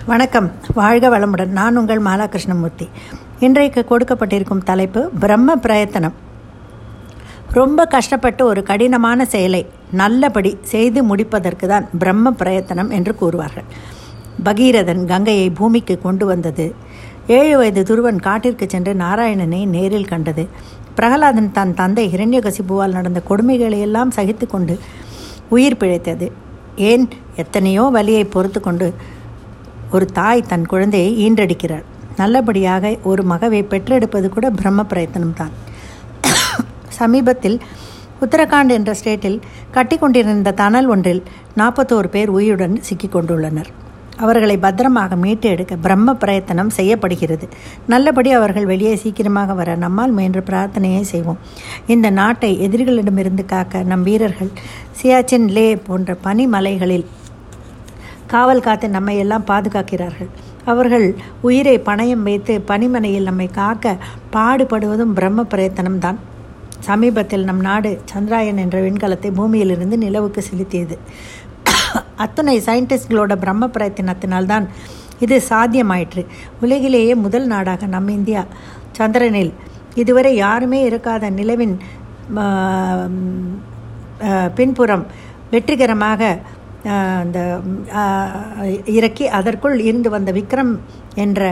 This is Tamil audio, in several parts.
வணக்கம். வாழ்க வளமுடன். நான் உங்கள் மாலா கிருஷ்ணமூர்த்தி இன்றைக்கு கொடுக்கப்பட்டிருக்கும் தலைப்பு பிரம்ம பிரயத்தனம். ரொம்ப கஷ்டப்பட்டு ஒரு கடினமான செயலை நல்லபடி செய்து முடிப்பதற்கு தான் பிரம்ம பிரயத்தனம் என்று கூறுவார்கள். பகீரதன் கங்கையை பூமிக்கு கொண்டு வந்தது. ஏழு வயது துருவன் காட்டிற்கு சென்று நாராயணனை நேரில் கண்டது. பிரகலாதன் தன் தந்தை ஹிரண்யகசிபுவால் நடந்த கொடுமைகளையெல்லாம் சகித்து கொண்டு உயிர் பிழைத்தது. ஏன்? எத்தனையோ வலியை பொறுத்து கொண்டு ஒரு தாய் தன் குழந்தையை ஈன்றடிக்கிறாள். நல்லபடியாக ஒரு மகவை பெற்றெடுப்பது கூட பிரம்ம பிரயத்தனம்தான். சமீபத்தில் உத்தரகாண்ட் என்ற ஸ்டேட்டில் கட்டிக்கொண்டிருந்த தணல் ஒன்றில் நாற்பத்தோரு பேர் உயிருடன் சிக்கிக்கொண்டுள்ளனர். அவர்களை பத்திரமாக மீட்டு எடுக்க பிரம்ம பிரயத்தனம் செய்யப்படுகிறது. நல்லபடி அவர்கள் வெளியே சீக்கிரமாக வர நம்மால் முயன்ற பிரார்த்தனையை செய்வோம். இந்த நாட்டை எதிரிகளிடமிருந்து காக்க நம் வீரர்கள் சியாச்சின் லே போன்ற பனிமலைகளில் காவல் காத்து நம்மை எல்லாம் பாதுகாக்கிறார்கள். அவர்கள் உயிரை பணயம் வைத்து பனிமனையில் நம்மை காக்க பாடுபடுவதும் பிரம்ம பிரயத்தனம்தான். சமீபத்தில் நம் நாடு சந்திராயன் என்ற விண்கலத்தை பூமியிலிருந்து நிலவுக்கு செலுத்தியது. அத்தனை சயின்டிஸ்ட்களோட பிரம்ம பிரயத்தனத்தினால்தான் இது சாத்தியமாயிற்று. உலகிலேயே முதல் நாடாக நம் இந்தியா. சந்திரனில் இதுவரை யாருமே இருக்காத நிலவின் பின்புறம் வெற்றிகரமாக அந்த இறக்கி அதற்குள் இருந்து வந்த விக்ரம் என்ற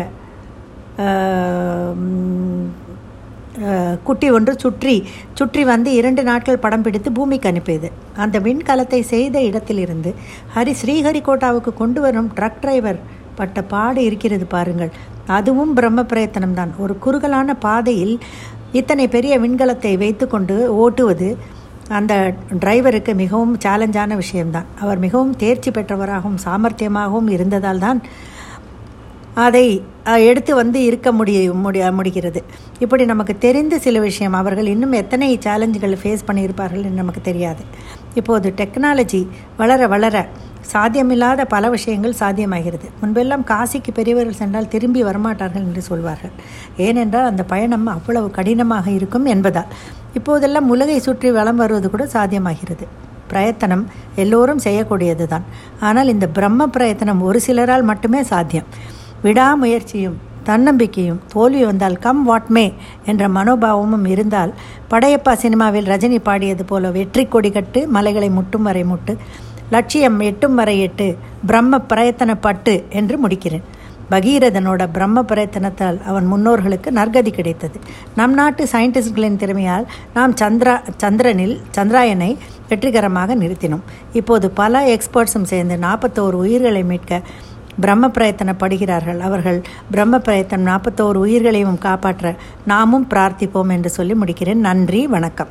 குட்டி ஒன்று சுற்றி சுற்றி வந்து இரண்டு நாட்கள் படம் பிடித்து பூமிக்கு அனுப்பியது. அந்த விண்கலத்தை செய்த இடத்திலிருந்து ஹரி ஸ்ரீஹரிகோட்டாவுக்கு கொண்டு வரும் ட்ரக் டிரைவர் பட்ட பாடு இருக்கிறது பாருங்கள். அதுவும் பிரம்ம பிரயத்தனம்தான் ஒரு குறுகலான பாதையில் இத்தனை பெரிய விண்கலத்தை வைத்துக்கொண்டு ஓட்டுவது அந்த டிரைவருக்கு மிகவும் சேலஞ்சான விஷயம்தான். அவர் மிகவும் தேர்ச்சி பெற்றவராகவும் சாமர்த்தியமாகவும் இருந்ததால் தான் அதை எடுத்து வந்து இருக்க முடிய முடிய முடிகிறது. இப்படி நமக்கு தெரிந்த சில விஷயம் அவர்கள் இன்னும் எத்தனை சேலஞ்சுகள் ஃபேஸ் பண்ணியிருப்பார்கள் என்று நமக்கு தெரியாது. இப்போது டெக்னாலஜி வளர வளர சாத்தியமில்லாத பல விஷயங்கள் சாத்தியமாகிறது. முன்பெல்லாம் காசிக்கு பெரியவர்கள் சென்றால் திரும்பி வரமாட்டார்கள் என்று சொல்வார்கள். ஏனென்றால் அந்த பயணம் அவ்வளவு கடினமாக இருக்கும் என்பதால். இப்போதெல்லாம் உலகை சுற்றி வளம் வருவது கூட சாத்தியமாகிறது. பிரயத்தனம் எல்லோரும் செய்யக்கூடியது தான் ஆனால் இந்த பிரம்ம பிரயத்தனம் ஒரு சிலரால் மட்டுமே சாத்தியம். விடாமுயற்சியும் தன்னம்பிக்கையும் தோல்வி வந்தால் கம் வாட் மே என்ற மனோபாவமும் இருந்தால் படையப்பா சினிமாவில் ரஜினி பாடியது போல வெற்றி கொடி கட்டு மலைகளை முட்டும் வரை முட்டு லட்சியம் எட்டும் வரை எட்டு பிரம்ம பிரயத்தனப்பட்டு என்று முடிக்கிறேன். பகீரதனோட பிரம்ம பிரயத்தனத்தால் அவன் முன்னோர்களுக்கு நற்கதி கிடைத்தது. நம் நாட்டு சயின்டிஸ்ட்களின் திறமையால் நாம் சந்திரா சந்திரனில் சந்திராயனை வெற்றிகரமாக நிறுத்தினோம். இப்போது பல எக்ஸ்பர்ட்ஸும் சேர்ந்து நாற்பத்தோரு உயிர்களை மீட்க பிரம்ம பிரயத்தனப்படுகிறார்கள். அவர்கள் பிரம்ம பிரயத்தனம் நாற்பத்தோரு உயிர்களையும் காப்பாற்ற நாமும் பிரார்த்திப்போம் என்று சொல்லி முடிக்கிறேன். நன்றி வணக்கம்.